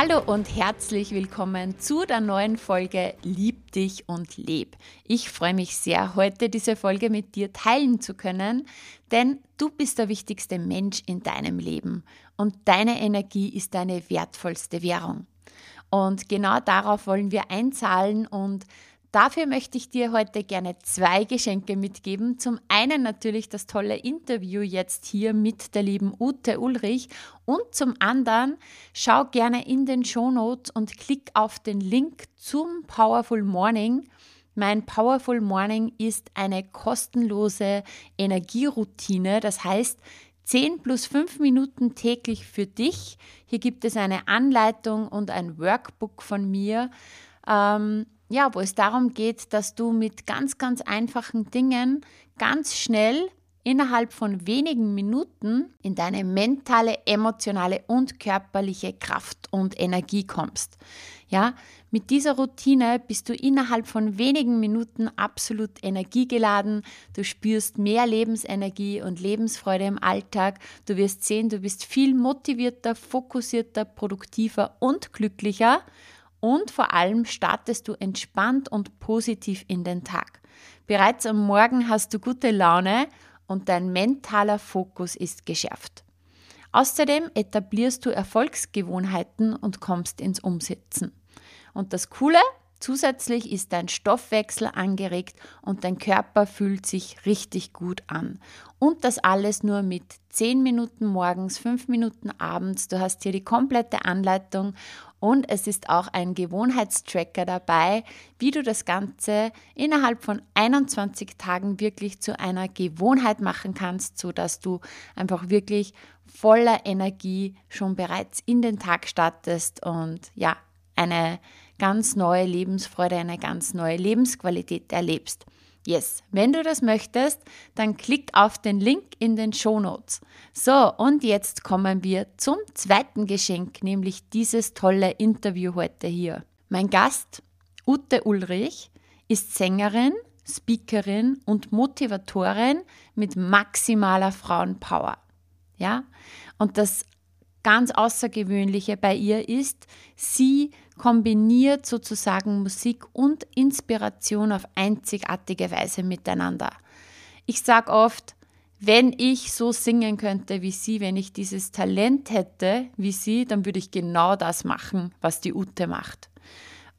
Hallo und herzlich willkommen zu der neuen Folge Lieb dich und leb. Ich freue mich sehr, heute diese Folge mit dir teilen zu können, denn du bist der wichtigste Mensch in deinem Leben und deine Energie ist deine wertvollste Währung. Und genau darauf wollen wir einzahlen und Dafür möchte ich dir heute gerne zwei Geschenke mitgeben. Zum einen natürlich das tolle Interview jetzt hier mit der lieben Ute Ulrich und zum anderen schau gerne in den Show Notes und klick auf den Link zum Powerful Morning. Mein Powerful Morning ist eine kostenlose Energieroutine, das heißt 10 plus 5 Minuten täglich für dich. Hier gibt es eine Anleitung und ein Workbook von mir. Ähm, ja, wo es darum geht, dass du mit ganz, ganz einfachen Dingen ganz schnell innerhalb von wenigen Minuten in deine mentale, emotionale und körperliche Kraft und Energie kommst. Ja, mit dieser Routine bist du innerhalb von wenigen Minuten absolut energiegeladen. Du spürst mehr Lebensenergie und Lebensfreude im Alltag. Du wirst sehen, du bist viel motivierter, fokussierter, produktiver und glücklicher und vor allem startest du entspannt und positiv in den Tag. Bereits am Morgen hast du gute Laune und dein mentaler Fokus ist geschärft. Außerdem etablierst du Erfolgsgewohnheiten und kommst ins Umsetzen. Und das Coole, Zusätzlich ist dein Stoffwechsel angeregt und dein Körper fühlt sich richtig gut an. Und das alles nur mit 10 Minuten morgens, 5 Minuten abends. Du hast hier die komplette Anleitung und es ist auch ein Gewohnheitstracker dabei, wie du das Ganze innerhalb von 21 Tagen wirklich zu einer Gewohnheit machen kannst, sodass du einfach wirklich voller Energie schon bereits in den Tag startest und ja, eine ganz neue Lebensfreude, eine ganz neue Lebensqualität erlebst. Yes, wenn du das möchtest, dann klick auf den Link in den Show Notes. So, und jetzt kommen wir zum zweiten Geschenk, nämlich dieses tolle Interview heute hier. Mein Gast, Ute Ulrich, ist Sängerin, Speakerin und Motivatorin mit maximaler Frauenpower. Ja? Und das ganz Außergewöhnliche bei ihr ist, sie kombiniert sozusagen Musik und Inspiration auf einzigartige Weise miteinander. Ich sage oft, wenn ich so singen könnte wie sie, wenn ich dieses Talent hätte wie sie, dann würde ich genau das machen, was die Ute macht.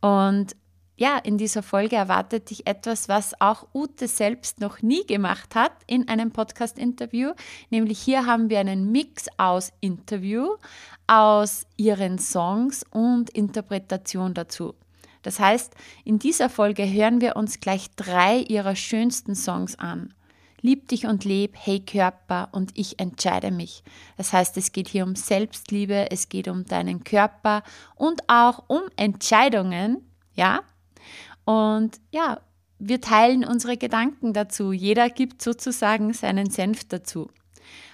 Und ja, in dieser Folge erwartet dich etwas, was auch Ute selbst noch nie gemacht hat in einem Podcast-Interview. Nämlich hier haben wir einen Mix aus Interview, aus ihren Songs und Interpretation dazu. Das heißt, in dieser Folge hören wir uns gleich drei ihrer schönsten Songs an. Lieb dich und leb, hey Körper und ich entscheide mich. Das heißt, es geht hier um Selbstliebe, es geht um deinen Körper und auch um Entscheidungen, ja, und ja, wir teilen unsere Gedanken dazu. Jeder gibt sozusagen seinen Senf dazu.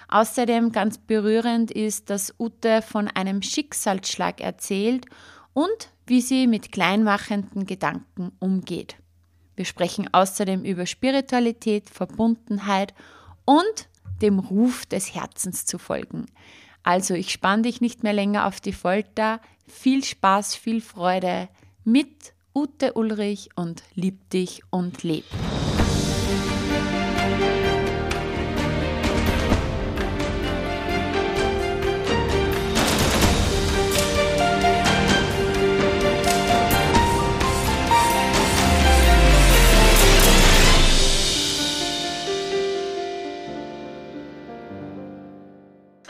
Außerdem ganz berührend ist, dass Ute von einem Schicksalsschlag erzählt und wie sie mit kleinmachenden Gedanken umgeht. Wir sprechen außerdem über Spiritualität, Verbundenheit und dem Ruf des Herzens zu folgen. Also ich spanne dich nicht mehr länger auf die Folter. Viel Spaß, viel Freude mit Ute Ulrich und Lieb dich und leb.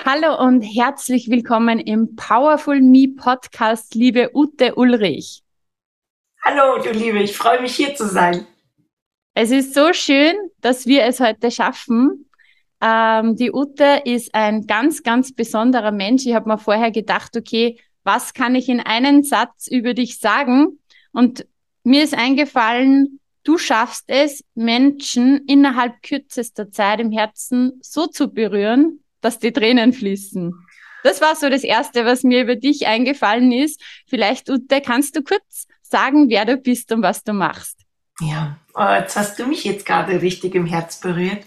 Hallo und herzlich willkommen im Powerful Me Podcast, liebe Ute Ulrich. Hallo, du Liebe, ich freue mich hier zu sein. Es ist so schön, dass wir es heute schaffen. Ähm, die Ute ist ein ganz, ganz besonderer Mensch. Ich habe mir vorher gedacht, okay, was kann ich in einen Satz über dich sagen? Und mir ist eingefallen, du schaffst es, Menschen innerhalb kürzester Zeit im Herzen so zu berühren, dass die Tränen fließen. Das war so das Erste, was mir über dich eingefallen ist. Vielleicht, Ute, kannst du kurz sagen, wer du bist und was du machst? Ja, oh, jetzt hast du mich jetzt gerade richtig im Herz berührt.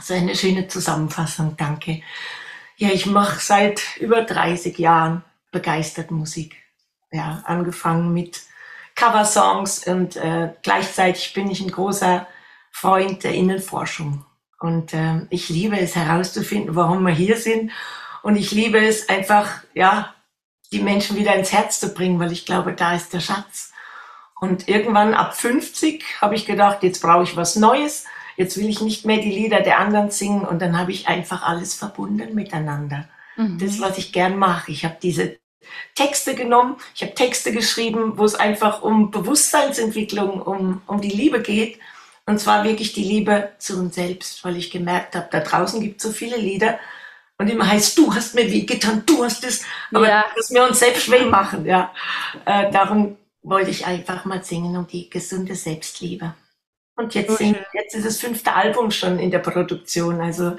So eine schöne Zusammenfassung, danke. Ja, ich mache seit über 30 Jahren begeistert Musik. Ja, angefangen mit Coversongs und äh, gleichzeitig bin ich ein großer Freund der Innenforschung. Und äh, ich liebe es herauszufinden, warum wir hier sind und ich liebe es einfach, ja, die Menschen wieder ins Herz zu bringen, weil ich glaube, da ist der Schatz. Und irgendwann ab 50 habe ich gedacht, jetzt brauche ich was Neues. Jetzt will ich nicht mehr die Lieder der anderen singen. Und dann habe ich einfach alles verbunden miteinander. Mhm. Das, was ich gern mache. Ich habe diese Texte genommen, ich habe Texte geschrieben, wo es einfach um Bewusstseinsentwicklung, um, um die Liebe geht. Und zwar wirklich die Liebe zu uns selbst, weil ich gemerkt habe, da draußen gibt es so viele Lieder, und immer heißt, du hast mir wie getan, du hast es, aber ja. dass wir uns selbst weh machen, ja. Äh, darum wollte ich einfach mal singen um die gesunde Selbstliebe. Und jetzt, singen, jetzt ist das fünfte Album schon in der Produktion, also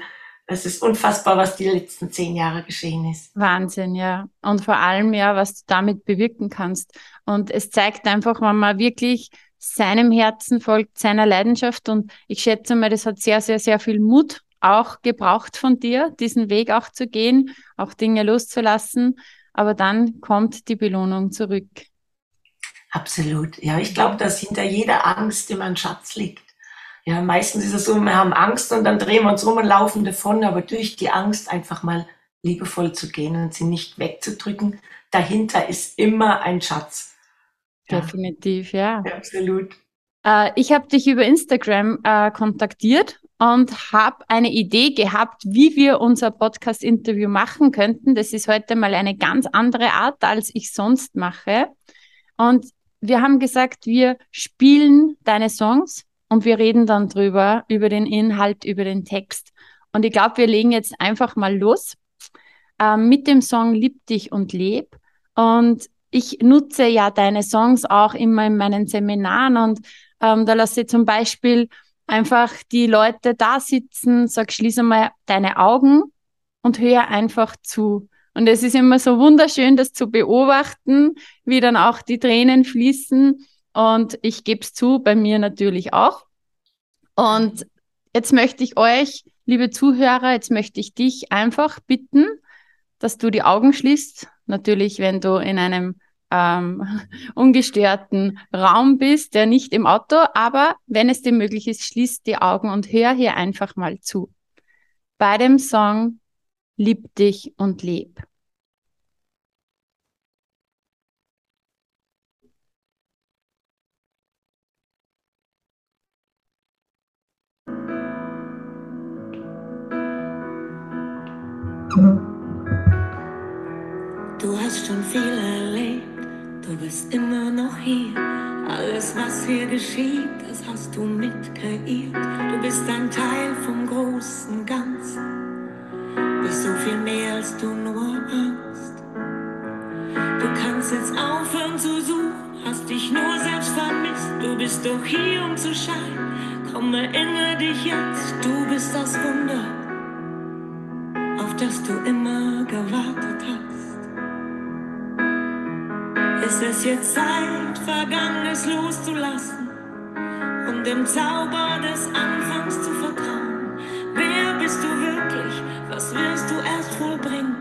es ist unfassbar, was die letzten zehn Jahre geschehen ist. Wahnsinn, ja. Und vor allem ja, was du damit bewirken kannst. Und es zeigt einfach, wenn man wirklich seinem Herzen folgt, seiner Leidenschaft. Und ich schätze mal, das hat sehr, sehr, sehr viel Mut auch gebraucht von dir, diesen Weg auch zu gehen, auch Dinge loszulassen. Aber dann kommt die Belohnung zurück. Absolut. Ja, ich glaube, dass hinter jeder Angst immer ein Schatz liegt. Ja, meistens ist es so, wir haben Angst und dann drehen wir uns rum und laufen davon, aber durch die Angst einfach mal liebevoll zu gehen und sie nicht wegzudrücken, dahinter ist immer ein Schatz. Ja. Definitiv, ja. ja absolut. Äh, ich habe dich über Instagram äh, kontaktiert und habe eine Idee gehabt, wie wir unser Podcast-Interview machen könnten. Das ist heute mal eine ganz andere Art, als ich sonst mache. Und wir haben gesagt, wir spielen deine Songs und wir reden dann drüber, über den Inhalt, über den Text. Und ich glaube, wir legen jetzt einfach mal los äh, mit dem Song Lieb dich und leb. Und ich nutze ja deine Songs auch immer in meinen Seminaren und ähm, da lasse ich zum Beispiel einfach die Leute da sitzen, sag, schließ einmal deine Augen und hör einfach zu. Und es ist immer so wunderschön, das zu beobachten, wie dann auch die Tränen fließen. Und ich gebe es zu, bei mir natürlich auch. Und jetzt möchte ich euch, liebe Zuhörer, jetzt möchte ich dich einfach bitten, dass du die Augen schließt. Natürlich, wenn du in einem ähm, ungestörten Raum bist, der nicht im Auto, aber wenn es dir möglich ist, schließ die Augen und hör hier einfach mal zu. Bei dem Song Lieb dich und leb. Du hast schon viel erlebt Du bist immer noch hier. Alles, was hier geschieht, das hast du mit kreiert. Du bist ein Teil vom großen Ganzen. Bist so viel mehr, als du nur ahnst. Du kannst jetzt aufhören zu suchen, hast dich nur selbst vermisst. Du bist doch hier, um zu scheinen. Komm, erinnere dich jetzt, du bist das Wunder, auf das du immer gewartet hast ist es jetzt Zeit, Vergangenes loszulassen und dem Zauber des Anfangs zu vertrauen. Wer bist du wirklich? Was wirst du erst vollbringen,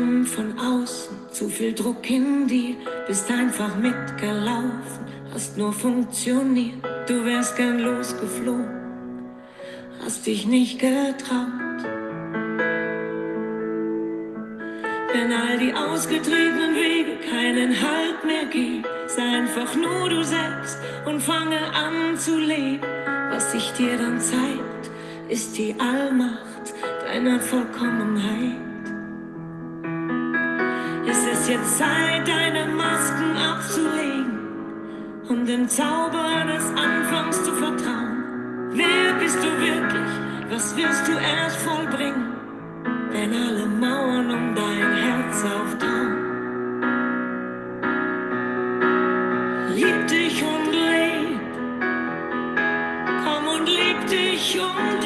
Stimmen von außen, zu viel Druck in dir, bist einfach mitgelaufen, hast nur funktioniert. Du wärst gern losgeflogen, hast dich nicht getraut. Wenn all die ausgetretenen Wege keinen Halt mehr geben, sei einfach nur du selbst und fange an zu leben. Was sich dir dann zeigt, ist die Allmacht deiner Vollkommenheit. Jetzt Zeit, deine Masken abzulegen und dem Zauber eines Anfangs zu vertrauen. Wer bist du wirklich? Was wirst du erst vollbringen, wenn alle Mauern um dein Herz auftauen? Lieb dich und leb, komm und lieb dich und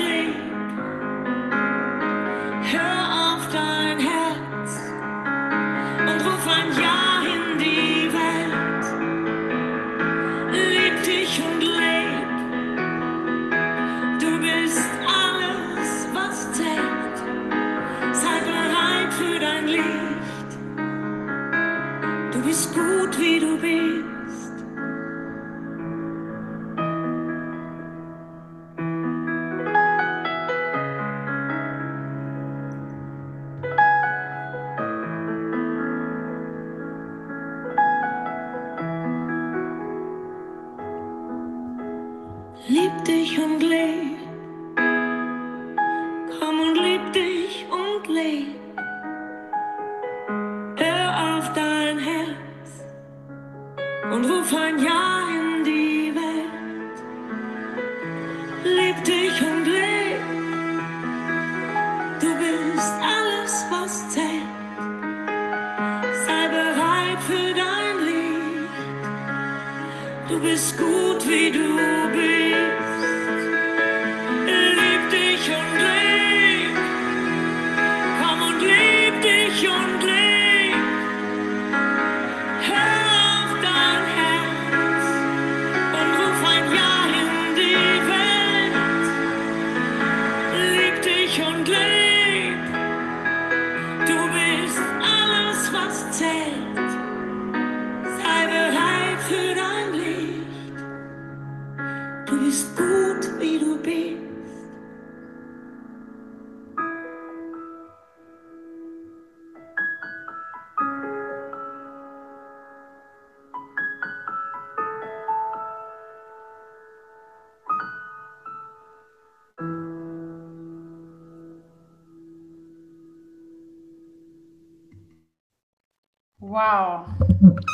Wow.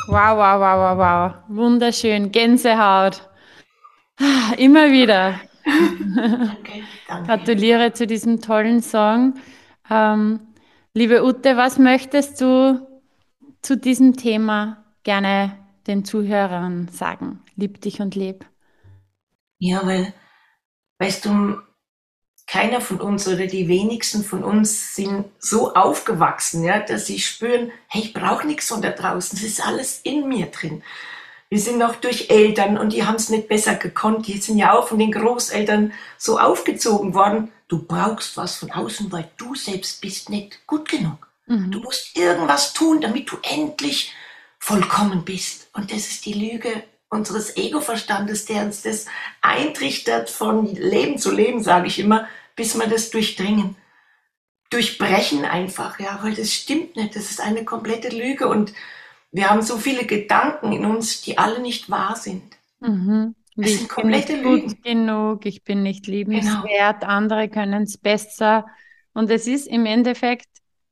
Wow, wow, wow, wow, wow. Wunderschön. Gänsehaut. Ah, Immer wieder. Danke, danke. Gratuliere zu diesem tollen Song. Ähm, liebe Ute, was möchtest du zu diesem Thema gerne den Zuhörern sagen? Lieb dich und leb. Ja, weil, weißt du, keiner von uns oder die wenigsten von uns sind so aufgewachsen, ja, dass sie spüren, hey, ich brauche nichts von da draußen, es ist alles in mir drin. Wir sind noch durch Eltern und die haben es nicht besser gekonnt. Die sind ja auch von den Großeltern so aufgezogen worden. Du brauchst was von außen, weil du selbst bist nicht gut genug. Du musst irgendwas tun, damit du endlich vollkommen bist. Und das ist die Lüge unseres Ego-Verstandes, der uns das eintrichtert, von Leben zu Leben, sage ich immer, bis wir das durchdringen. Durchbrechen einfach, ja, weil das stimmt nicht. Das ist eine komplette Lüge und wir haben so viele Gedanken in uns, die alle nicht wahr sind. Mhm. Ich sind bin nicht komplette gut Lügen. genug, ich bin nicht liebenswert, andere können es besser. Und es ist im Endeffekt,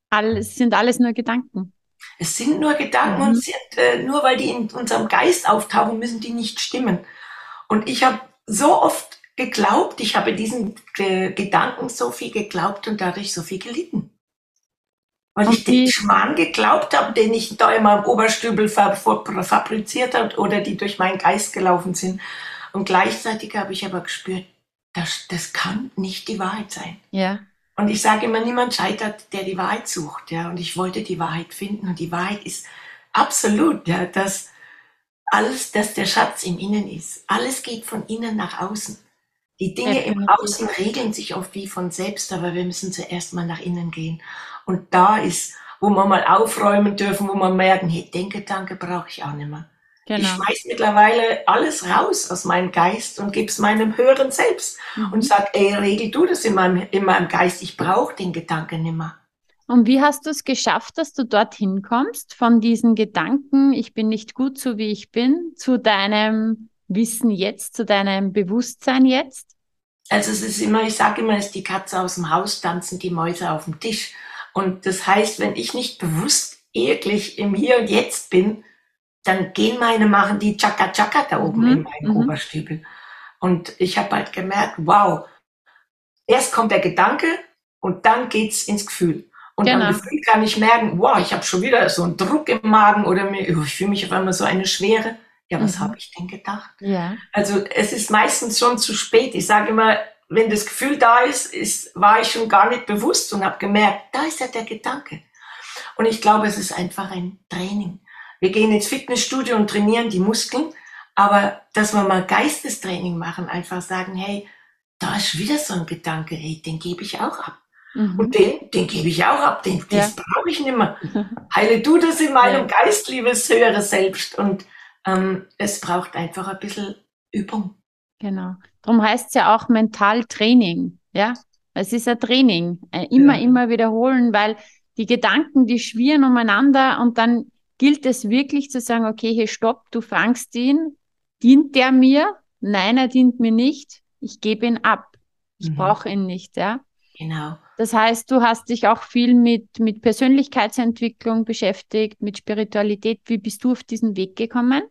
alles, sind alles nur Gedanken. Es sind nur Gedanken Mhm. und sind, äh, nur weil die in unserem Geist auftauchen, müssen die nicht stimmen. Und ich habe so oft geglaubt, ich habe diesen äh, Gedanken so viel geglaubt und dadurch so viel gelitten. Weil Und ich den Schmarrn geglaubt habe, den ich da in meinem Oberstübel fa- fa- fabriziert habe oder die durch meinen Geist gelaufen sind. Und gleichzeitig habe ich aber gespürt, das, das kann nicht die Wahrheit sein. Ja. Und ich sage immer, niemand scheitert, der die Wahrheit sucht. Ja? Und ich wollte die Wahrheit finden. Und die Wahrheit ist absolut, ja, dass alles, dass der Schatz im Innen ist. Alles geht von innen nach außen. Die Dinge im Außen regeln sich oft wie von selbst, aber wir müssen zuerst mal nach innen gehen. Und da ist, wo wir mal aufräumen dürfen, wo wir merken, hey, den Gedanke brauche ich auch nicht mehr. Genau. Ich schmeiß mittlerweile alles raus aus meinem Geist und gebe es meinem höheren Selbst mhm. und sag, ey, regel du das in meinem, in meinem Geist, ich brauche den Gedanken nicht mehr. Und wie hast du es geschafft, dass du dorthin kommst, von diesen Gedanken, ich bin nicht gut so wie ich bin, zu deinem Wissen jetzt, zu deinem Bewusstsein jetzt? Also es ist immer, ich sage immer, es ist die Katze aus dem Haus, tanzen die Mäuse auf dem Tisch. Und das heißt, wenn ich nicht bewusst wirklich im Hier und Jetzt bin, dann gehen meine, machen die Chaka Chaka da oben mhm. in meinen mhm. Oberstübel. Und ich habe halt gemerkt, wow, erst kommt der Gedanke und dann geht's ins Gefühl. Und genau. am Gefühl kann ich merken, wow, ich habe schon wieder so einen Druck im Magen oder mir, ich fühle mich auf einmal so eine Schwere. Ja, was mhm. habe ich denn gedacht? Ja. Also es ist meistens schon zu spät. Ich sage immer, wenn das Gefühl da ist, ist, war ich schon gar nicht bewusst und habe gemerkt, da ist ja der Gedanke. Und ich glaube, es ist einfach ein Training. Wir gehen ins Fitnessstudio und trainieren die Muskeln, aber dass wir mal Geistestraining machen, einfach sagen, hey, da ist wieder so ein Gedanke, hey, den gebe ich auch ab. Mhm. Und den, den gebe ich auch ab, den, ja. das brauche ich nicht mehr. Heile du das in meinem ja. Geist, liebes höhere Selbst. Und ähm, es braucht einfach ein bisschen Übung. Genau. Darum heißt es ja auch Mentaltraining. Ja, es ist ein Training. Äh, immer, ja. immer wiederholen, weil die Gedanken, die schwirren umeinander und dann gilt es wirklich zu sagen, okay, hier stopp, du fangst ihn. Dient der mir? Nein, er dient mir nicht. Ich gebe ihn ab. Ich mhm. brauche ihn nicht, ja. Genau. Das heißt, du hast dich auch viel mit, mit Persönlichkeitsentwicklung beschäftigt, mit Spiritualität. Wie bist du auf diesen Weg gekommen?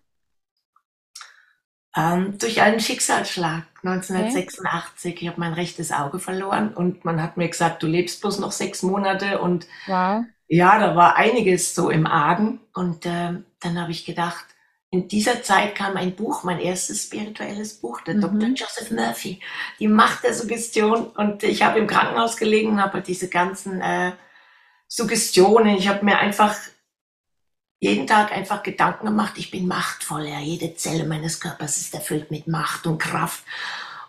Ähm, durch einen Schicksalsschlag 1986. Okay. Ich habe mein rechtes Auge verloren und man hat mir gesagt, du lebst bloß noch sechs Monate und wow. ja, da war einiges so im Argen und äh, dann habe ich gedacht, in dieser Zeit kam ein Buch, mein erstes spirituelles Buch, der mhm. Dr. Joseph Murphy, die Macht der Suggestion. Und ich habe im Krankenhaus gelegen und habe halt diese ganzen äh, Suggestionen. Ich habe mir einfach jeden Tag einfach Gedanken gemacht, ich bin machtvoll. Ja, jede Zelle meines Körpers ist erfüllt mit Macht und Kraft.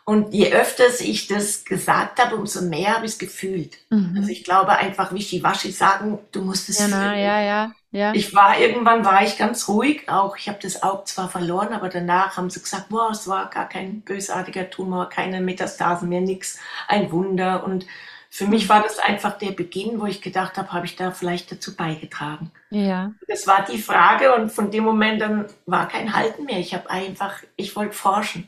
Und je öfter ich das gesagt habe, umso mehr habe ich es gefühlt. Mhm. Also ich glaube einfach, wie Shivashi sagen, du musst es ja, fühlen. ja, ja, ja. Ich war, irgendwann war ich ganz ruhig, auch ich habe das Auge zwar verloren, aber danach haben sie gesagt, boah, es war gar kein bösartiger Tumor, keine Metastasen mehr, nix, ein Wunder. Und für mich war das einfach der Beginn, wo ich gedacht habe, habe ich da vielleicht dazu beigetragen. Ja. Das war die Frage und von dem Moment dann war kein Halten mehr. Ich habe einfach, ich wollte forschen.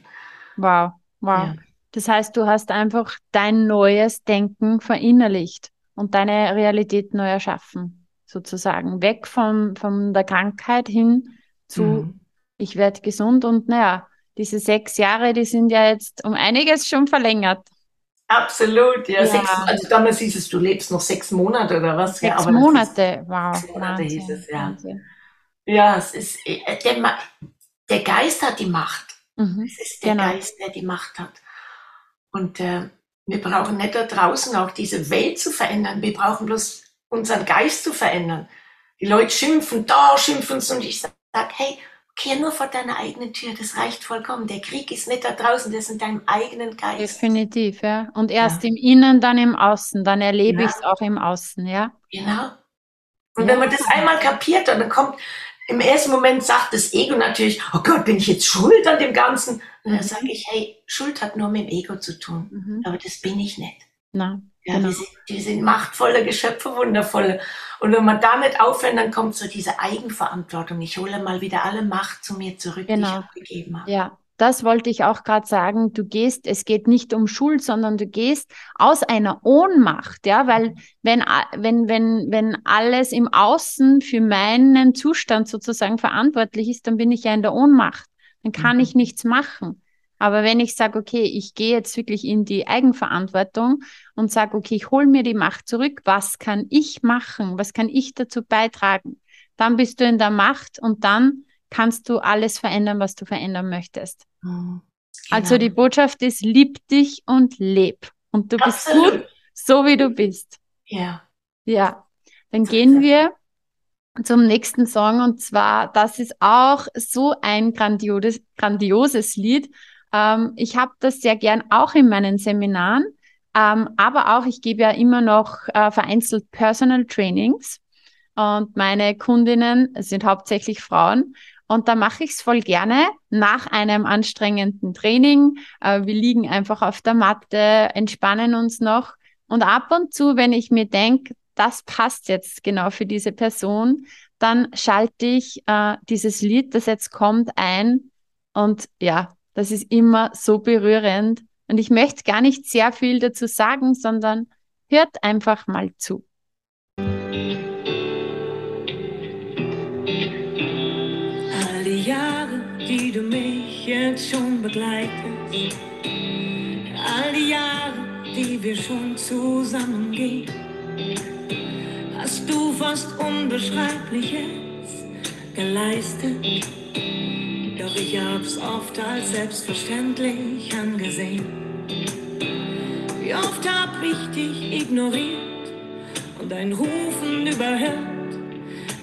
Wow. Wow. Ja. Das heißt, du hast einfach dein neues Denken verinnerlicht und deine Realität neu erschaffen, sozusagen. Weg von, von der Krankheit hin zu, mhm. ich werde gesund und naja, diese sechs Jahre, die sind ja jetzt um einiges schon verlängert. Absolut, ja. ja. Sechs, also damals hieß es, du lebst noch sechs Monate oder was? Sechs ja, Monate, wow. Sechs Monate Wahnsinn, hieß es, ja. Wahnsinn. Ja, es ist, äh, der, der Geist hat die Macht. Mhm. Es ist der genau. Geist, der die Macht hat. Und äh, wir brauchen nicht da draußen auch diese Welt zu verändern. Wir brauchen bloß unseren Geist zu verändern. Die Leute schimpfen, da schimpfen sie und ich sage, hey, kehr nur vor deiner eigenen Tür, das reicht vollkommen. Der Krieg ist nicht da draußen, das ist in deinem eigenen Geist. Definitiv, ja. Und erst ja. im Innen, dann im Außen, dann erlebe genau. ich es auch im Außen, ja. Genau. Und ja. wenn man das einmal kapiert, dann kommt, im ersten Moment sagt das Ego natürlich, oh Gott, bin ich jetzt schuld an dem Ganzen? Und dann mhm. sage ich, hey, Schuld hat nur mit dem Ego zu tun. Mhm. Aber das bin ich nicht. Na, ja, genau. wir, sind, wir sind machtvolle Geschöpfe, wundervolle. Und wenn man da nicht aufhört, dann kommt so diese Eigenverantwortung. Ich hole mal wieder alle Macht zu mir zurück, genau. die ich abgegeben habe. Ja, das wollte ich auch gerade sagen. Du gehst, es geht nicht um Schuld, sondern du gehst aus einer Ohnmacht, ja, weil wenn, wenn, wenn, wenn alles im Außen für meinen Zustand sozusagen verantwortlich ist, dann bin ich ja in der Ohnmacht. Dann kann mhm. ich nichts machen. Aber wenn ich sage, okay, ich gehe jetzt wirklich in die Eigenverantwortung und sage, okay, ich hole mir die Macht zurück, was kann ich machen? Was kann ich dazu beitragen? Dann bist du in der Macht und dann kannst du alles verändern, was du verändern möchtest. Mhm. Also die Botschaft ist, lieb dich und leb. Und du Absolut. bist gut, so wie du bist. Ja. Ja. Dann gehen wir zum nächsten Song und zwar, das ist auch so ein grandioses, grandioses Lied Ähm, ich habe das sehr gern auch in meinen Seminaren, ähm, aber auch ich gebe ja immer noch äh, vereinzelt Personal Trainings und meine Kundinnen sind hauptsächlich Frauen. Und da mache ich es voll gerne nach einem anstrengenden Training. Äh, wir liegen einfach auf der Matte, entspannen uns noch. Und ab und zu, wenn ich mir denke, das passt jetzt genau für diese Person, dann schalte ich äh, dieses Lied, das jetzt kommt, ein. Und ja, das ist immer so berührend. Und ich möchte gar nicht sehr viel dazu sagen, sondern hört einfach mal zu. die du mich jetzt schon begleitest. All die Jahre, die wir schon zusammen gehen, hast du fast Unbeschreibliches geleistet. Doch ich hab's oft als selbstverständlich angesehen. Wie oft hab ich dich ignoriert und dein Rufen überhört,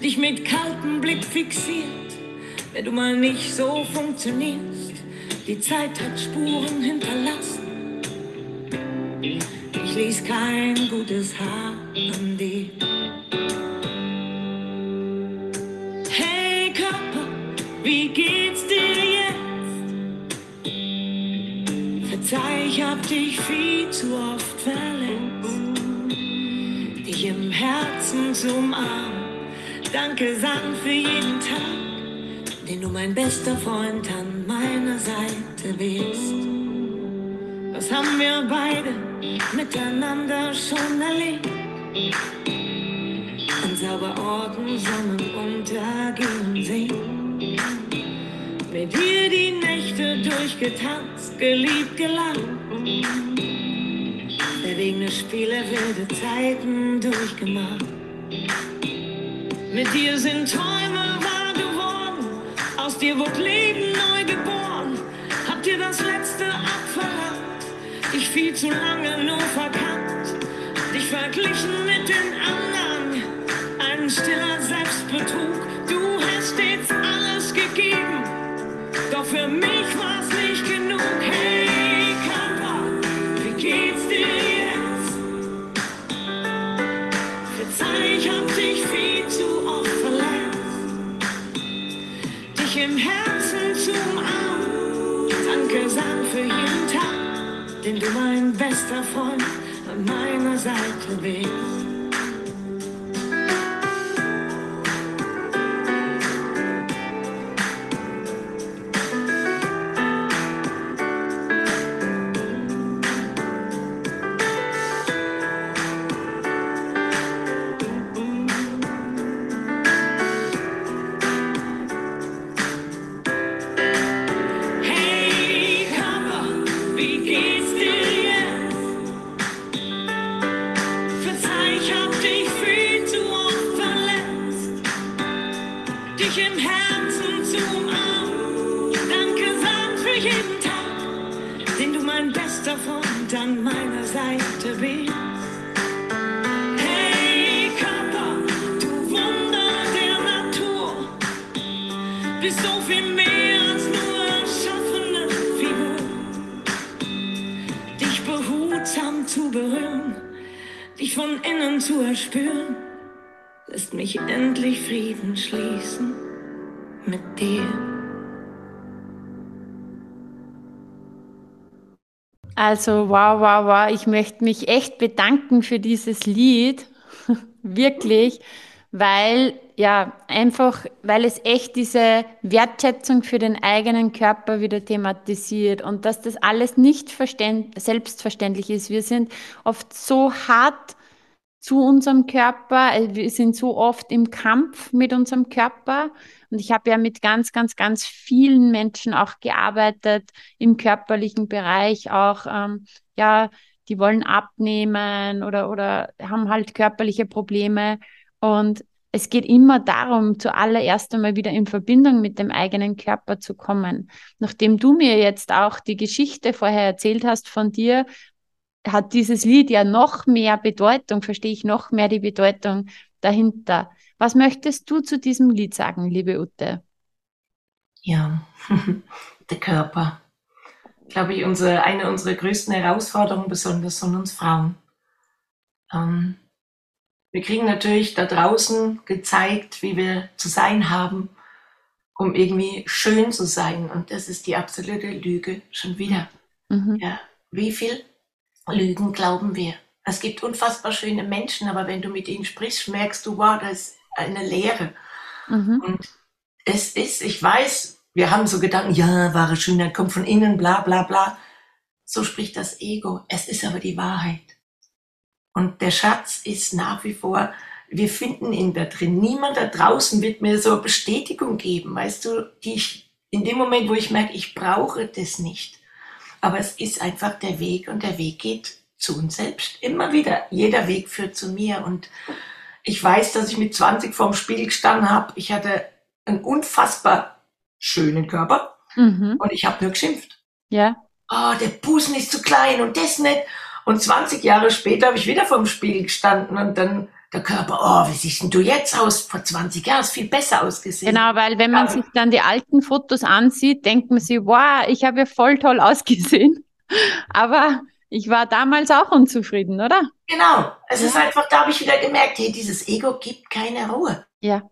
dich mit kaltem Blick fixiert wenn du mal nicht so funktionierst. Die Zeit hat Spuren hinterlassen. Ich ließ kein gutes Haar an dir. Wie geht's dir jetzt? Verzeih, ich hab dich viel zu oft verletzt. Dich im Herzen zum Arm. Danke, Sand für jeden Tag den du mein bester Freund an meiner Seite bist. Was haben wir beide miteinander schon erlebt? An Sauberorten Sonnenuntergehen sehen. Mit dir die Nächte durchgetanzt, geliebt, gelacht. Verwegene Spiele, wilde Zeiten durchgemacht. Mit dir sind Träume aus dir wurde Leben neu geboren. Habt ihr das letzte abverlangt? Dich viel zu lange nur verkannt. Dich verglichen mit den anderen. Ein stiller Selbstbetrug. Du hast stets alles gegeben. Doch für mich war's nicht genug. Hey, Körper, wie geht's dir jetzt? Verzeih, ich hab dich viel zu oft im Herzen zum Arm. Danke, Sam, für jeden Tag, den du mein bester Freund an meiner Seite bist. Also wow, wow, wow. Ich möchte mich echt bedanken für dieses Lied. Wirklich, weil ja, einfach, weil es echt diese Wertschätzung für den eigenen Körper wieder thematisiert und dass das alles nicht selbstverständlich ist. Wir sind oft so hart zu unserem Körper. Äh, wir sind so oft im Kampf mit unserem Körper. Und ich habe ja mit ganz, ganz, ganz vielen Menschen auch gearbeitet im körperlichen Bereich, auch, ähm, ja, die wollen abnehmen oder, oder haben halt körperliche Probleme. Und es geht immer darum, zuallererst einmal wieder in Verbindung mit dem eigenen Körper zu kommen. Nachdem du mir jetzt auch die Geschichte vorher erzählt hast von dir, hat dieses Lied ja noch mehr Bedeutung, verstehe ich noch mehr die Bedeutung dahinter. Was möchtest du zu diesem Lied sagen, liebe Ute? Ja, der Körper. glaube ich, unsere, eine unserer größten Herausforderungen, besonders von uns Frauen. Ähm, wir kriegen natürlich da draußen gezeigt, wie wir zu sein haben, um irgendwie schön zu sein. Und das ist die absolute Lüge schon wieder. Mhm. Ja, wie viel Lügen glauben wir? Es gibt unfassbar schöne Menschen, aber wenn du mit ihnen sprichst, merkst du, wow, das ist eine Leere. Mhm. Und es ist, ich weiß, wir haben so Gedanken, ja, wahre Schönheit kommt von innen, bla bla bla. So spricht das Ego. Es ist aber die Wahrheit. Und der Schatz ist nach wie vor, wir finden ihn da drin. Niemand da draußen wird mir so eine Bestätigung geben, weißt du, die ich in dem Moment, wo ich merke, ich brauche das nicht. Aber es ist einfach der Weg und der Weg geht zu uns selbst. Immer wieder. Jeder Weg führt zu mir. Und ich weiß, dass ich mit 20 vorm Spiegel gestanden habe. Ich hatte einen unfassbar schönen Körper mhm. und ich habe nur geschimpft. Ja. Oh, der Busen ist zu klein und das nicht. Und 20 Jahre später habe ich wieder vorm Spiegel gestanden und dann der Körper, oh, wie siehst denn du jetzt aus? Vor 20 Jahren ist viel besser ausgesehen. Genau, weil wenn man ja. sich dann die alten Fotos ansieht, denkt man sich, wow, ich habe ja voll toll ausgesehen. Aber ich war damals auch unzufrieden, oder? Genau. Es ja. ist einfach, da habe ich wieder gemerkt, hey, dieses Ego gibt keine Ruhe. Ja.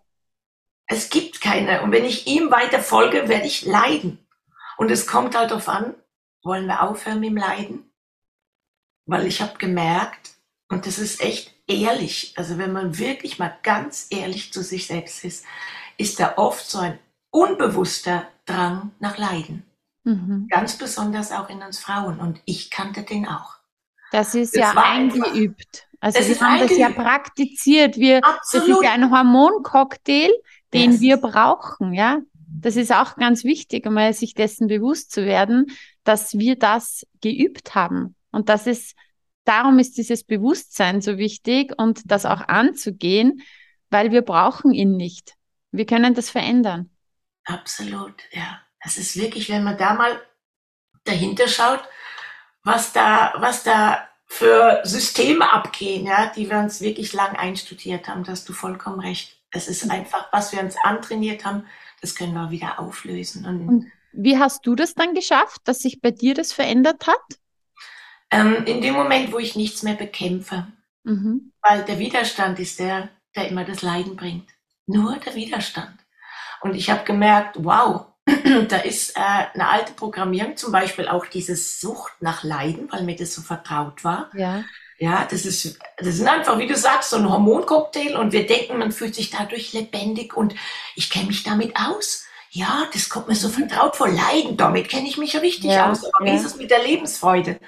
Es gibt keine. Und wenn ich ihm weiter folge, werde ich leiden. Und es kommt halt darauf an, wollen wir aufhören mit dem Leiden? weil ich habe gemerkt, und das ist echt ehrlich, also wenn man wirklich mal ganz ehrlich zu sich selbst ist, ist da oft so ein unbewusster Drang nach Leiden. Mhm. Ganz besonders auch in uns Frauen. Und ich kannte den auch. Das ist das ja eingeübt. Also wir haben eingeübt. das ja praktiziert. Wir, das ist ja ein Hormoncocktail, den yes. wir brauchen, ja. Das ist auch ganz wichtig, um sich dessen bewusst zu werden, dass wir das geübt haben. Und das ist, darum ist dieses Bewusstsein so wichtig und das auch anzugehen, weil wir brauchen ihn nicht. Wir können das verändern. Absolut, ja. Es ist wirklich, wenn man da mal dahinter schaut, was da, was da für Systeme abgehen, ja, die wir uns wirklich lang einstudiert haben, da hast du vollkommen recht. Es ist einfach, was wir uns antrainiert haben, das können wir wieder auflösen. Und, und wie hast du das dann geschafft, dass sich bei dir das verändert hat? Ähm, in dem Moment, wo ich nichts mehr bekämpfe. Mhm. Weil der Widerstand ist der, der immer das Leiden bringt. Nur der Widerstand. Und ich habe gemerkt, wow, da ist äh, eine alte Programmierung, zum Beispiel auch diese Sucht nach Leiden, weil mir das so vertraut war. Ja. Ja, das ist, das sind einfach, wie du sagst, so ein Hormoncocktail und wir denken, man fühlt sich dadurch lebendig und ich kenne mich damit aus. Ja, das kommt mir so vertraut vor. Leiden, damit kenne ich mich richtig ja, aus. Aber ja. wie ist es mit der Lebensfreude?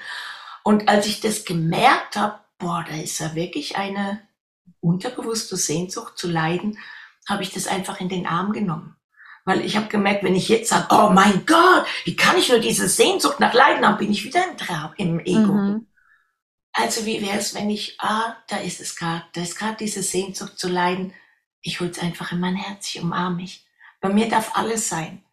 Und als ich das gemerkt habe, boah, da ist ja wirklich eine unterbewusste Sehnsucht zu leiden, habe ich das einfach in den Arm genommen. Weil ich habe gemerkt, wenn ich jetzt sage, oh mein Gott, wie kann ich nur diese Sehnsucht nach Leiden haben, bin ich wieder im Traum, im Ego. Mhm. Also wie wäre es, wenn ich, ah, da ist es gerade, da ist gerade diese Sehnsucht zu leiden. Ich hole es einfach in mein Herz, ich umarme mich. Bei mir darf alles sein.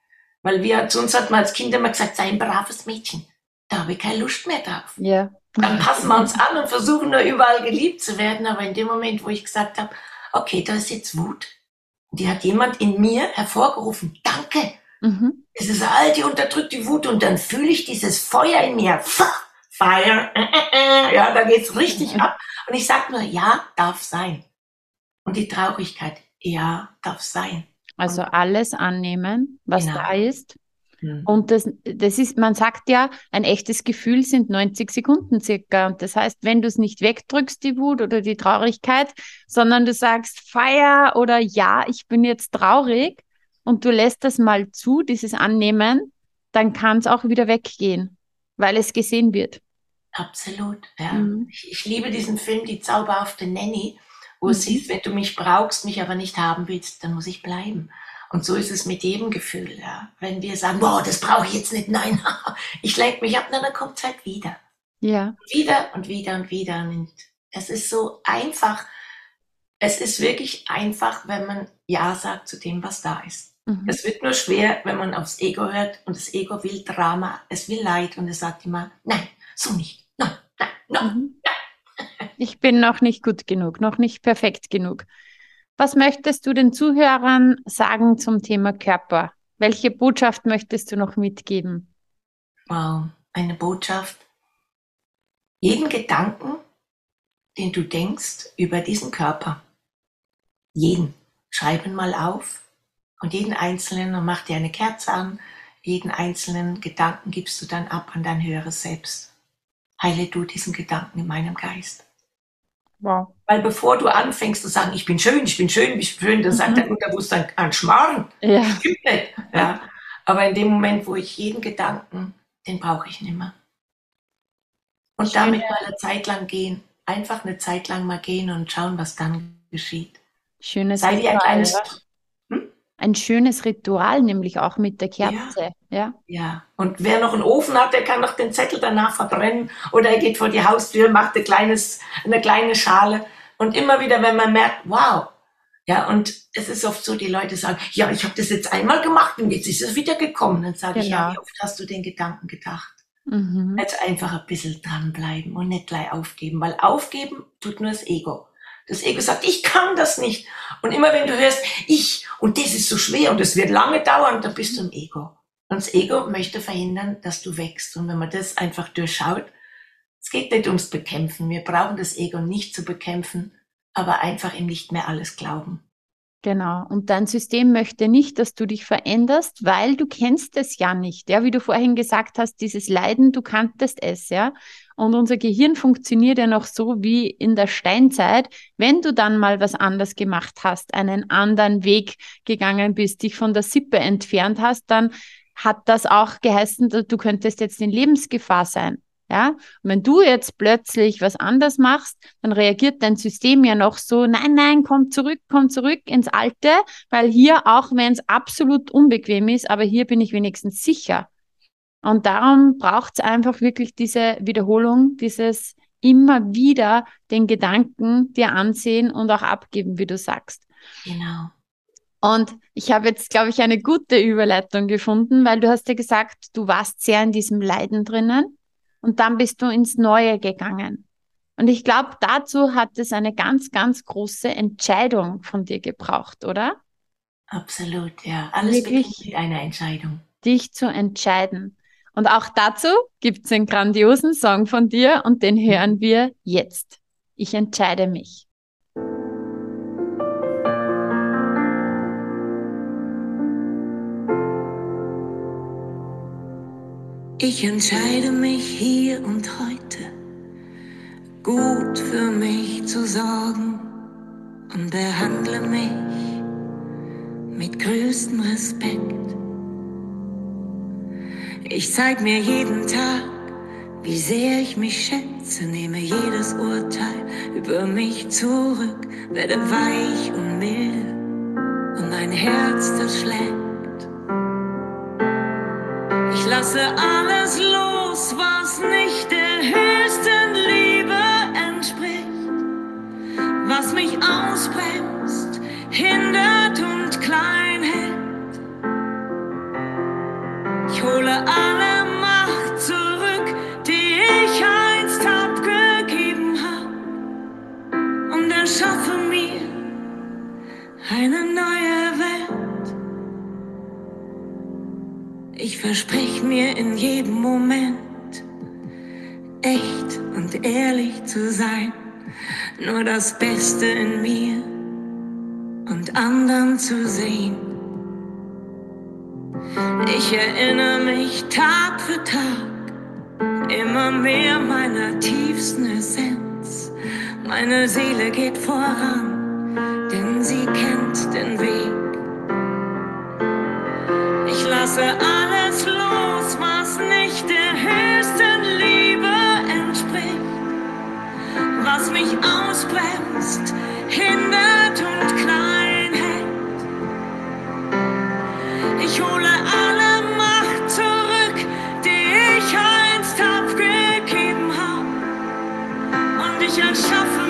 Weil wir, zu uns hat man als Kind immer gesagt, sei ein braves Mädchen da habe ich keine Lust mehr drauf. Ja. Dann passen wir uns an und versuchen nur überall geliebt zu werden. Aber in dem Moment, wo ich gesagt habe, okay, da ist jetzt Wut, die hat jemand in mir hervorgerufen. Danke. Mhm. Es ist all die unterdrückte Wut und dann fühle ich dieses Feuer in mir. Fire. Äh, äh, äh. Ja, da geht's richtig mhm. ab. Und ich sage nur, ja, darf sein. Und die Traurigkeit, ja, darf sein. Also alles annehmen, was genau. da ist. Mhm. Und das, das ist, man sagt ja, ein echtes Gefühl sind 90 Sekunden circa. Und das heißt, wenn du es nicht wegdrückst, die Wut oder die Traurigkeit, sondern du sagst Feier oder ja, ich bin jetzt traurig und du lässt das mal zu, dieses Annehmen, dann kann es auch wieder weggehen, weil es gesehen wird. Absolut, ja. Mhm. Ich, ich, liebe diesen Film, Die zauberhafte Nanny, wo mhm. es hieß, wenn du mich brauchst, mich aber nicht haben willst, dann muss ich bleiben. Und so ist es mit jedem Gefühl, ja. Wenn wir sagen, boah, das brauche ich jetzt nicht, nein, ich lenke mich ab, dann kommt es halt wieder. Ja. Wieder und wieder und wieder. Und es ist so einfach. Es ist wirklich einfach, wenn man Ja sagt zu dem, was da ist. Mhm. Es wird nur schwer, wenn man aufs Ego hört und das Ego will Drama, es will Leid und es sagt immer, nein, so nicht, nein, nein, nein, mhm. nein. Ich bin noch nicht gut genug, noch nicht perfekt genug. Was möchtest du den Zuhörern sagen zum Thema Körper? Welche Botschaft möchtest du noch mitgeben? Wow. eine Botschaft. Jeden Gedanken, den du denkst über diesen Körper, jeden, schreib mal auf und jeden einzelnen und mach dir eine Kerze an. Jeden einzelnen Gedanken gibst du dann ab an dein höheres Selbst. Heile du diesen Gedanken in meinem Geist. Wow. Weil bevor du anfängst zu sagen, ich bin schön, ich bin schön, ich bin schön, dann mhm. sagt dein Unterbewusstsein ein Schmarrn. Ja. Stimmt nicht. Ja. Aber in dem Moment, wo ich jeden Gedanken, den brauche ich nicht mehr. Und Schön, damit mal eine Zeit lang gehen. Einfach eine Zeit lang mal gehen und schauen, was dann geschieht. Schönes Sei Ritual, ein kleines, hm? Ein schönes Ritual, nämlich auch mit der Kerze. Ja. Ja. Ja. Und wer noch einen Ofen hat, der kann noch den Zettel danach verbrennen. Oder er geht vor die Haustür, macht ein kleines, eine kleine Schale. Und immer wieder, wenn man merkt, wow, ja, und es ist oft so, die Leute sagen, ja, ich habe das jetzt einmal gemacht und jetzt ist es wieder gekommen. Dann sage genau. ich, ja, genau. wie oft hast du den Gedanken gedacht? Mhm. Jetzt einfach ein bisschen dranbleiben und nicht gleich aufgeben, weil aufgeben tut nur das Ego. Das Ego sagt, ich kann das nicht. Und immer wenn du hörst, ich, und das ist so schwer und es wird lange dauern, dann bist du im Ego. Und das Ego möchte verhindern, dass du wächst. Und wenn man das einfach durchschaut, es geht nicht ums Bekämpfen. Wir brauchen das Ego nicht zu bekämpfen, aber einfach ihm nicht mehr alles glauben. Genau. Und dein System möchte nicht, dass du dich veränderst, weil du kennst es ja nicht. Ja, wie du vorhin gesagt hast, dieses Leiden, du kanntest es, ja. Und unser Gehirn funktioniert ja noch so wie in der Steinzeit. Wenn du dann mal was anders gemacht hast, einen anderen Weg gegangen bist, dich von der Sippe entfernt hast, dann hat das auch geheißen, du könntest jetzt in Lebensgefahr sein. Ja, und wenn du jetzt plötzlich was anders machst, dann reagiert dein System ja noch so, nein, nein, komm zurück, komm zurück ins Alte, weil hier, auch wenn es absolut unbequem ist, aber hier bin ich wenigstens sicher. Und darum braucht es einfach wirklich diese Wiederholung, dieses immer wieder den Gedanken dir ansehen und auch abgeben, wie du sagst. Genau. Und ich habe jetzt, glaube ich, eine gute Überleitung gefunden, weil du hast ja gesagt, du warst sehr in diesem Leiden drinnen und dann bist du ins Neue gegangen. Und ich glaube, dazu hat es eine ganz, ganz große Entscheidung von dir gebraucht, oder? Absolut, ja. Alles Wirklich mit einer Entscheidung. Dich zu entscheiden. Und auch dazu gibt es einen grandiosen Song von dir und den hören wir jetzt. Ich entscheide mich. Ich entscheide mich hier und heute, gut für mich zu sorgen und behandle mich mit größtem Respekt. Ich zeig mir jeden Tag, wie sehr ich mich schätze, nehme jedes Urteil über mich zurück, werde weich und milde und ein Herz, das schlägt ich lasse alles los, was nicht der höchsten Liebe entspricht, was mich ausbremst, hindert und klein hält. Ich hole alle versprich mir in jedem Moment, echt und ehrlich zu sein, nur das Beste in mir und anderen zu sehen. Ich erinnere mich Tag für Tag immer mehr meiner tiefsten Essenz. Meine Seele geht voran, denn sie kennt den Weg. Ich lasse alle was mich ausbremst, hindert und klein hält. Ich hole alle Macht zurück, die ich einst abgegeben habe. Und ich erschaffe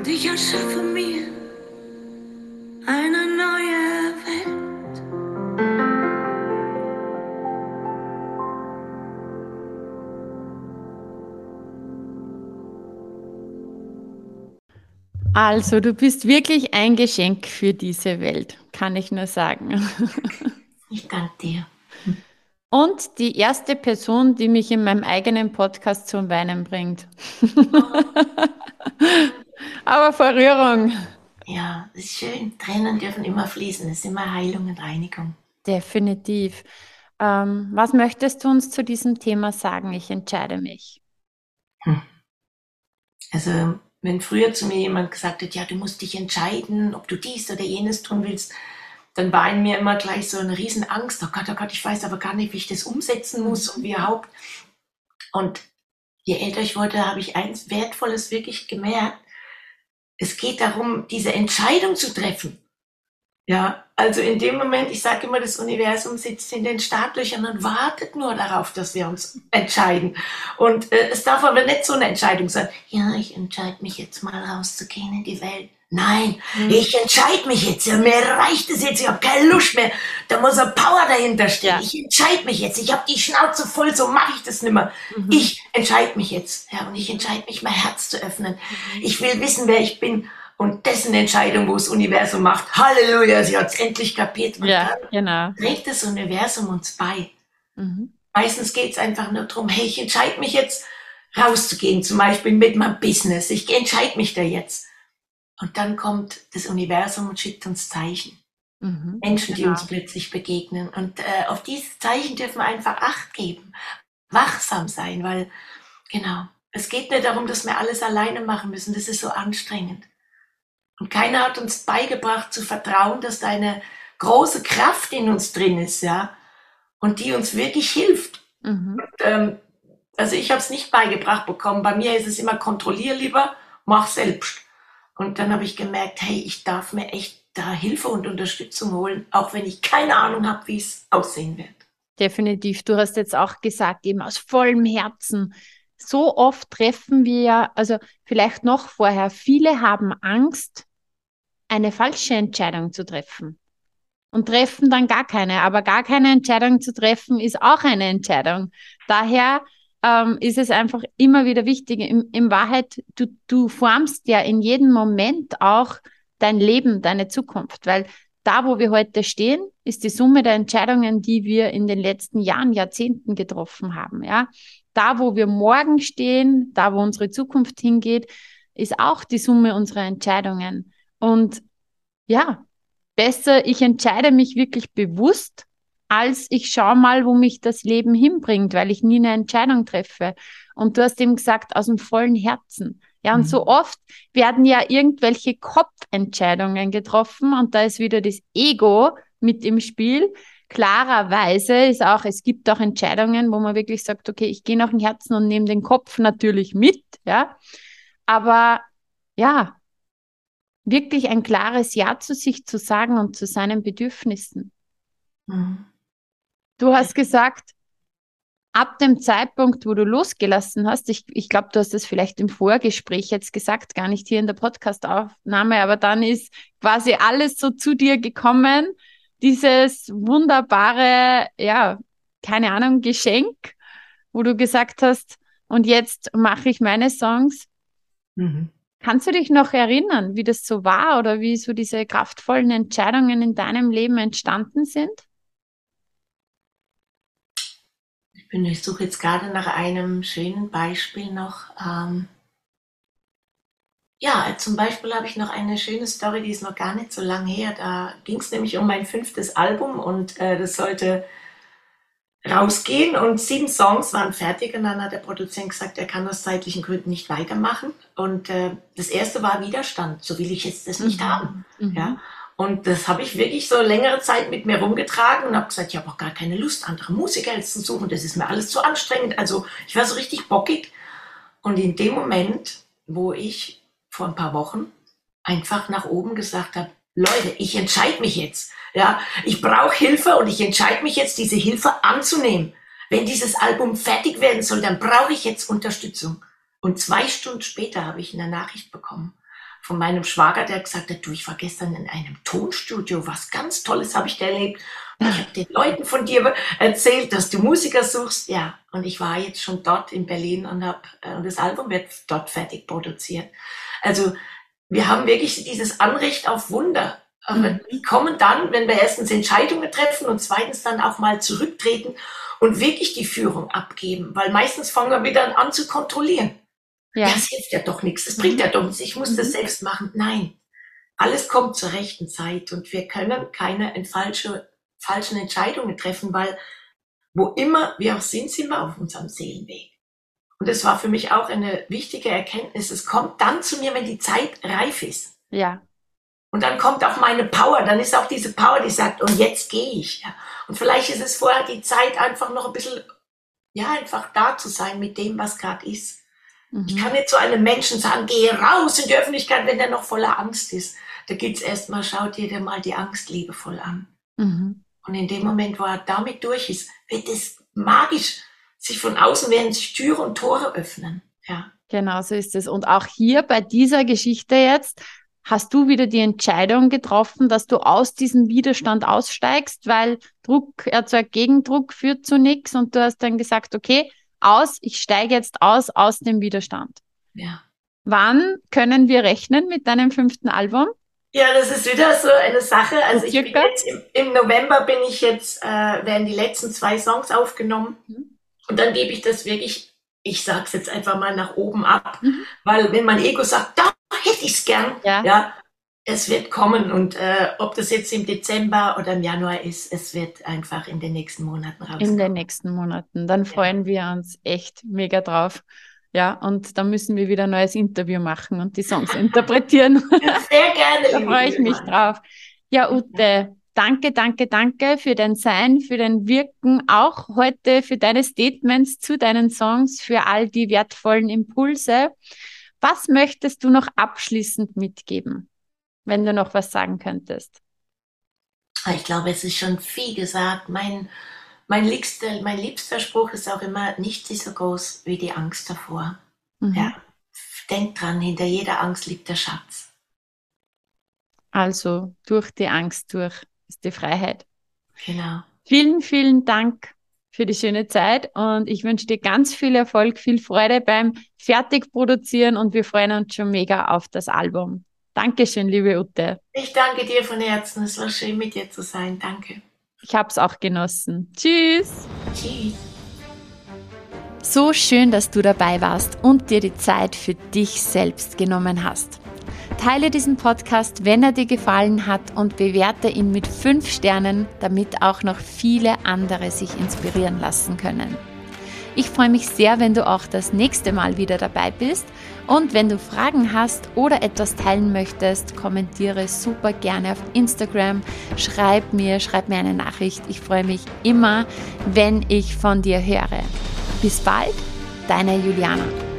Und ich erschaffe mir eine neue Welt. Also, du bist wirklich ein Geschenk für diese Welt, kann ich nur sagen. Ich danke dir. Und die erste Person, die mich in meinem eigenen Podcast zum Weinen bringt. Aber vor Rührung. Ja, das ist schön. Tränen dürfen immer fließen. Das ist immer Heilung und Reinigung. Definitiv. Ähm, was möchtest du uns zu diesem Thema sagen? Ich entscheide mich. Also, wenn früher zu mir jemand gesagt hat, ja, du musst dich entscheiden, ob du dies oder jenes tun willst, dann war in mir immer gleich so eine riesen Angst. Oh Gott, oh Gott, ich weiß aber gar nicht, wie ich das umsetzen muss und wie überhaupt. Und je älter ich wurde, habe ich eins Wertvolles wirklich gemerkt. Es geht darum, diese Entscheidung zu treffen. Ja, also in dem Moment, ich sage immer, das Universum sitzt in den Startlöchern und wartet nur darauf, dass wir uns entscheiden. Und äh, es darf aber nicht so eine Entscheidung sein. Ja, ich entscheide mich jetzt mal rauszugehen in die Welt. Nein, ich entscheide mich jetzt. Ja, mir reicht es jetzt. Ich habe keine Lust mehr. Da muss eine Power dahinter stehen. Ja. Ich entscheide mich jetzt. Ich habe die Schnauze voll. So mache ich das nimmer. Ich entscheide mich jetzt. Ja, und ich entscheide mich, mein Herz zu öffnen. Ich will wissen, wer ich bin. Und dessen Entscheidung, wo das Universum macht. Halleluja, sie hat es endlich kapiert. Und Ja, genau. trägt das Universum uns bei. Mhm. Meistens geht es einfach nur darum, hey, ich entscheide mich jetzt rauszugehen, zum Beispiel mit meinem Business. Ich entscheide mich da jetzt. Und dann kommt das Universum und schickt uns Zeichen. Mhm. Menschen, die Genau. uns plötzlich begegnen. Und äh, auf diese Zeichen dürfen wir einfach Acht geben, wachsam sein, weil, genau, es geht nicht darum, dass wir alles alleine machen müssen. Das ist so anstrengend. Und keiner hat uns beigebracht zu vertrauen, dass da eine große Kraft in uns drin ist, ja, und die uns wirklich hilft. Mhm. Ähm, also ich habe es nicht beigebracht bekommen. Bei mir ist es immer kontrollier lieber, mach selbst. Und dann habe ich gemerkt, hey, ich darf mir echt da Hilfe und Unterstützung holen, auch wenn ich keine Ahnung habe, wie es aussehen wird. Definitiv. Du hast jetzt auch gesagt, eben aus vollem Herzen. So oft treffen wir ja, also vielleicht noch vorher, viele haben Angst, eine falsche Entscheidung zu treffen und treffen dann gar keine. Aber gar keine Entscheidung zu treffen ist auch eine Entscheidung. Daher ähm, ist es einfach immer wieder wichtig. In, in Wahrheit, du, du formst ja in jedem Moment auch dein Leben, deine Zukunft, weil da, wo wir heute stehen, ist die Summe der Entscheidungen, die wir in den letzten Jahren, Jahrzehnten getroffen haben. Ja, da, wo wir morgen stehen, da, wo unsere Zukunft hingeht, ist auch die Summe unserer Entscheidungen. Und ja, besser, ich entscheide mich wirklich bewusst, als ich schaue mal, wo mich das Leben hinbringt, weil ich nie eine Entscheidung treffe. Und du hast eben gesagt, aus dem vollen Herzen. Ja, und Mhm. so oft werden ja irgendwelche Kopfentscheidungen getroffen und da ist wieder das Ego mit im Spiel. Klarerweise ist auch, es gibt auch Entscheidungen, wo man wirklich sagt, okay, ich gehe nach dem Herzen und nehme den Kopf natürlich mit, ja. Aber ja, wirklich ein klares Ja zu sich zu sagen und zu seinen Bedürfnissen. Mhm. Du hast gesagt, ab dem Zeitpunkt, wo du losgelassen hast, ich, ich glaube, du hast das vielleicht im Vorgespräch jetzt gesagt, gar nicht hier in der Podcast-Aufnahme, aber dann ist quasi alles so zu dir gekommen, dieses wunderbare, ja, keine Ahnung, Geschenk, wo du gesagt hast, und jetzt mache ich meine Songs. Mhm. Kannst du dich noch erinnern, wie das so war oder wie so diese kraftvollen Entscheidungen in deinem Leben entstanden sind? Ich suche jetzt gerade nach einem schönen Beispiel noch. Ähm ja, zum Beispiel habe ich noch eine schöne Story, die ist noch gar nicht so lang her. Da ging es nämlich um mein fünftes Album und äh, das sollte rausgehen und sieben Songs waren fertig und dann hat der Produzent gesagt, er kann aus zeitlichen Gründen nicht weitermachen. Und äh, das erste war Widerstand, so will ich jetzt das nicht mhm. haben. Mhm. Ja. Und das habe ich wirklich so längere Zeit mit mir rumgetragen und habe gesagt, ich habe auch gar keine Lust, andere Musiker jetzt zu suchen. Das ist mir alles zu anstrengend. Also ich war so richtig bockig. Und in dem Moment, wo ich vor ein paar Wochen einfach nach oben gesagt habe, Leute, ich entscheide mich jetzt. Ja, ich brauche Hilfe und ich entscheide mich jetzt, diese Hilfe anzunehmen. Wenn dieses Album fertig werden soll, dann brauche ich jetzt Unterstützung. Und zwei Stunden später habe ich eine Nachricht bekommen von meinem Schwager, der gesagt hat, du, ich war gestern in einem Tonstudio, was ganz Tolles habe ich da erlebt. Und ich habe den Leuten von dir erzählt, dass du Musiker suchst. Ja, und ich war jetzt schon dort in Berlin und habe äh, das Album wird dort fertig produziert. Also wir haben wirklich dieses Anrecht auf Wunder. Aber mhm. die kommen dann, wenn wir erstens Entscheidungen treffen und zweitens dann auch mal zurücktreten und wirklich die Führung abgeben. Weil meistens fangen wir dann an zu kontrollieren. Ja. Das hilft ja doch nichts, das bringt ja doch nichts, ich muss mhm. das selbst machen. Nein, alles kommt zur rechten Zeit und wir können keine falsche, falschen Entscheidungen treffen, weil wo immer wir auch sind, sind wir auf unserem Seelenweg. Und das war für mich auch eine wichtige Erkenntnis. Es kommt dann zu mir, wenn die Zeit reif ist. Ja. Und dann kommt auch meine Power, dann ist auch diese Power, die sagt, und jetzt gehe ich. Ja. Und vielleicht ist es vorher die Zeit, einfach noch ein bisschen, ja, einfach da zu sein mit dem, was gerade ist. Mhm. Ich kann nicht zu einem Menschen sagen, geh raus in die Öffentlichkeit, wenn der noch voller Angst ist. Da geht's erstmal, schaut dir mal die Angst liebevoll an. Mhm. Und in dem Moment, wo er damit durch ist, wird es magisch sich von außen werden sich Türe und Tore öffnen. Ja. Genau, so ist es. Und auch hier bei dieser Geschichte jetzt hast du wieder die Entscheidung getroffen, dass du aus diesem Widerstand aussteigst, weil Druck erzeugt Gegendruck, führt zu nichts und du hast dann gesagt, okay, aus, ich steige jetzt aus aus dem Widerstand. Ja. Wann können wir rechnen mit deinem fünften Album? Ja, das ist wieder so eine Sache. Also ich bin jetzt im, im, November bin ich jetzt, äh, werden die letzten zwei Songs aufgenommen. Mhm. Und dann gebe ich das wirklich, ich sag's jetzt einfach mal nach oben ab, mhm. weil wenn mein Ego sagt, da hätte ich's gern, ja. ja, es wird kommen und äh, ob das jetzt im Dezember oder im Januar ist, es wird einfach in den nächsten Monaten rauskommen. In den nächsten Monaten, dann freuen ja. wir uns echt mega drauf. Ja, und dann müssen wir wieder ein neues Interview machen und die Songs interpretieren. Sehr gerne. da freue ich mich drauf. Ja, Ute, Danke, danke, danke für dein Sein, für dein Wirken, auch heute für deine Statements zu deinen Songs, für all die wertvollen Impulse. Was möchtest du noch abschließend mitgeben, wenn du noch was sagen könntest? Ich glaube, es ist schon viel gesagt. Mein, mein, liebster, mein liebster Spruch ist auch immer, nichts ist so groß wie die Angst davor. Mhm. Ja, denk dran, hinter jeder Angst liegt der Schatz. Also durch die Angst durch ist die Freiheit. Genau. Vielen, vielen Dank für die schöne Zeit und ich wünsche dir ganz viel Erfolg, viel Freude beim Fertigproduzieren und wir freuen uns schon mega auf das Album. Dankeschön, liebe Ute. Ich danke dir von Herzen. Es war schön, mit dir zu sein. Danke. Ich habe es auch genossen. Tschüss. Tschüss. So schön, dass du dabei warst und dir die Zeit für dich selbst genommen hast. Teile diesen Podcast, wenn er dir gefallen hat und bewerte ihn mit 5 Sternen, damit auch noch viele andere sich inspirieren lassen können. Ich freue mich sehr, wenn du auch das nächste Mal wieder dabei bist und wenn du Fragen hast oder etwas teilen möchtest, kommentiere super gerne auf Instagram, schreib mir, schreib mir eine Nachricht. Ich freue mich immer, wenn ich von dir höre. Bis bald, deine Juliana.